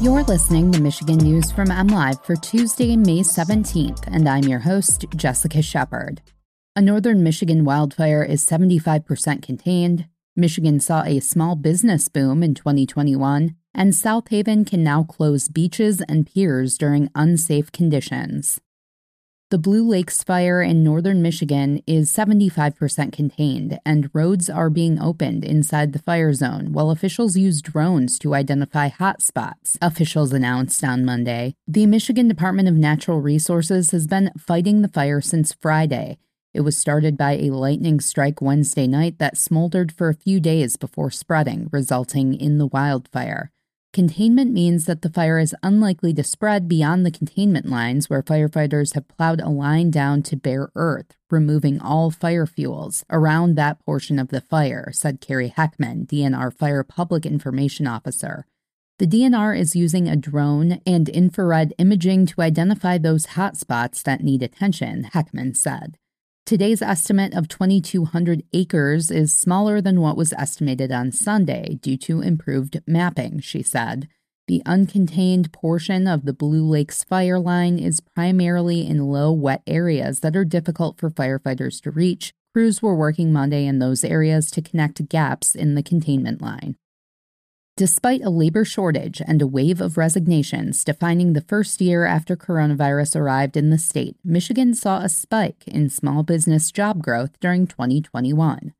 You're listening to Michigan News from MLive for Tuesday, May 17th, and I'm your host, Jessica Shepard. A northern Michigan wildfire is 75% contained. Michigan saw a small business boom in 2021, and South Haven can now close beaches and piers during unsafe conditions. The Blue Lakes fire in northern Michigan is 75% contained, and roads are being opened inside the fire zone while officials use drones to identify hotspots, officials announced on Monday. The Michigan Department of Natural Resources has been fighting the fire since Friday. It was started by a lightning strike Wednesday night that smoldered for a few days before spreading, resulting in the wildfire. Containment means that the fire is unlikely to spread beyond the containment lines where firefighters have plowed a line down to bare earth, removing all fire fuels around that portion of the fire, said Kerry Heckman, DNR Fire Public Information Officer. The DNR is using a drone and infrared imaging to identify those hotspots that need attention, Heckman said. Today's estimate of 2,200 acres is smaller than what was estimated on Sunday due to improved mapping, she said. The uncontained portion of the Blue Lakes fire line is primarily in low, wet areas that are difficult for firefighters to reach. Crews were working Monday in those areas to connect gaps in the containment line. Despite a labor shortage and a wave of resignations defining the first year after coronavirus arrived in the state, Michigan saw a spike in small business job growth during 2021.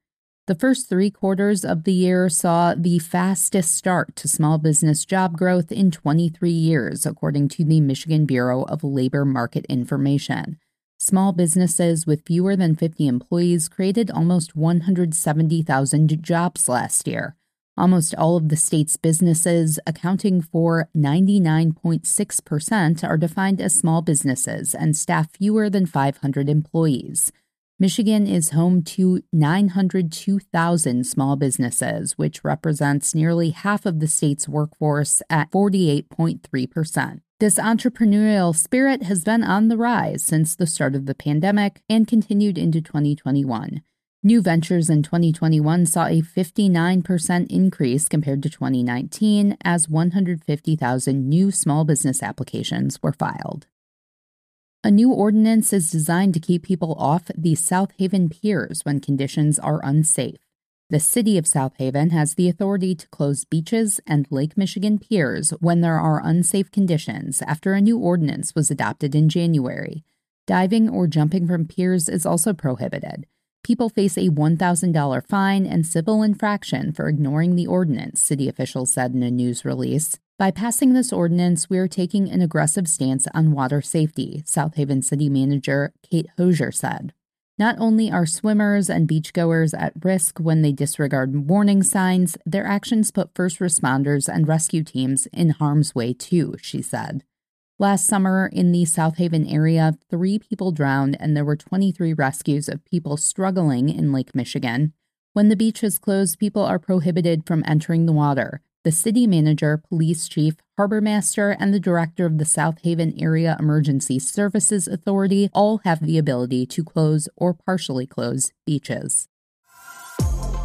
The first three quarters of the year saw the fastest start to small business job growth in 23 years, according to the Michigan Bureau of Labor Market Information. Small businesses with fewer than 50 employees created almost 170,000 jobs last year Almost all of the state's businesses, accounting for 99.6%, are defined as small businesses and staff fewer than 500 employees. Michigan is home to 902,000 small businesses, which represents nearly half of the state's workforce at 48.3%. This entrepreneurial spirit has been on the rise since the start of the pandemic and continued into 2021. New ventures in 2021 saw a 59% increase compared to 2019 as 150,000 new small business applications were filed. A new ordinance is designed to keep people off the South Haven piers when conditions are unsafe. The city of South Haven has the authority to close beaches and Lake Michigan piers when there are unsafe conditions after a new ordinance was adopted in January. Diving or jumping from piers is also prohibited. People face a $1,000 fine and civil infraction for ignoring the ordinance, city officials said in a news release. By passing this ordinance, we are taking an aggressive stance on water safety, South Haven City Manager Kate Hosier said. Not only are swimmers and beachgoers at risk when they disregard warning signs, their actions put first responders and rescue teams in harm's way too, she said. Last summer in the South Haven area, three people drowned and there were 23 rescues of people struggling in Lake Michigan. When the beach is closed, people are prohibited from entering the water. The city manager, police chief, harbor master, and the director of the South Haven Area Emergency Services Authority all have the ability to close or partially close beaches.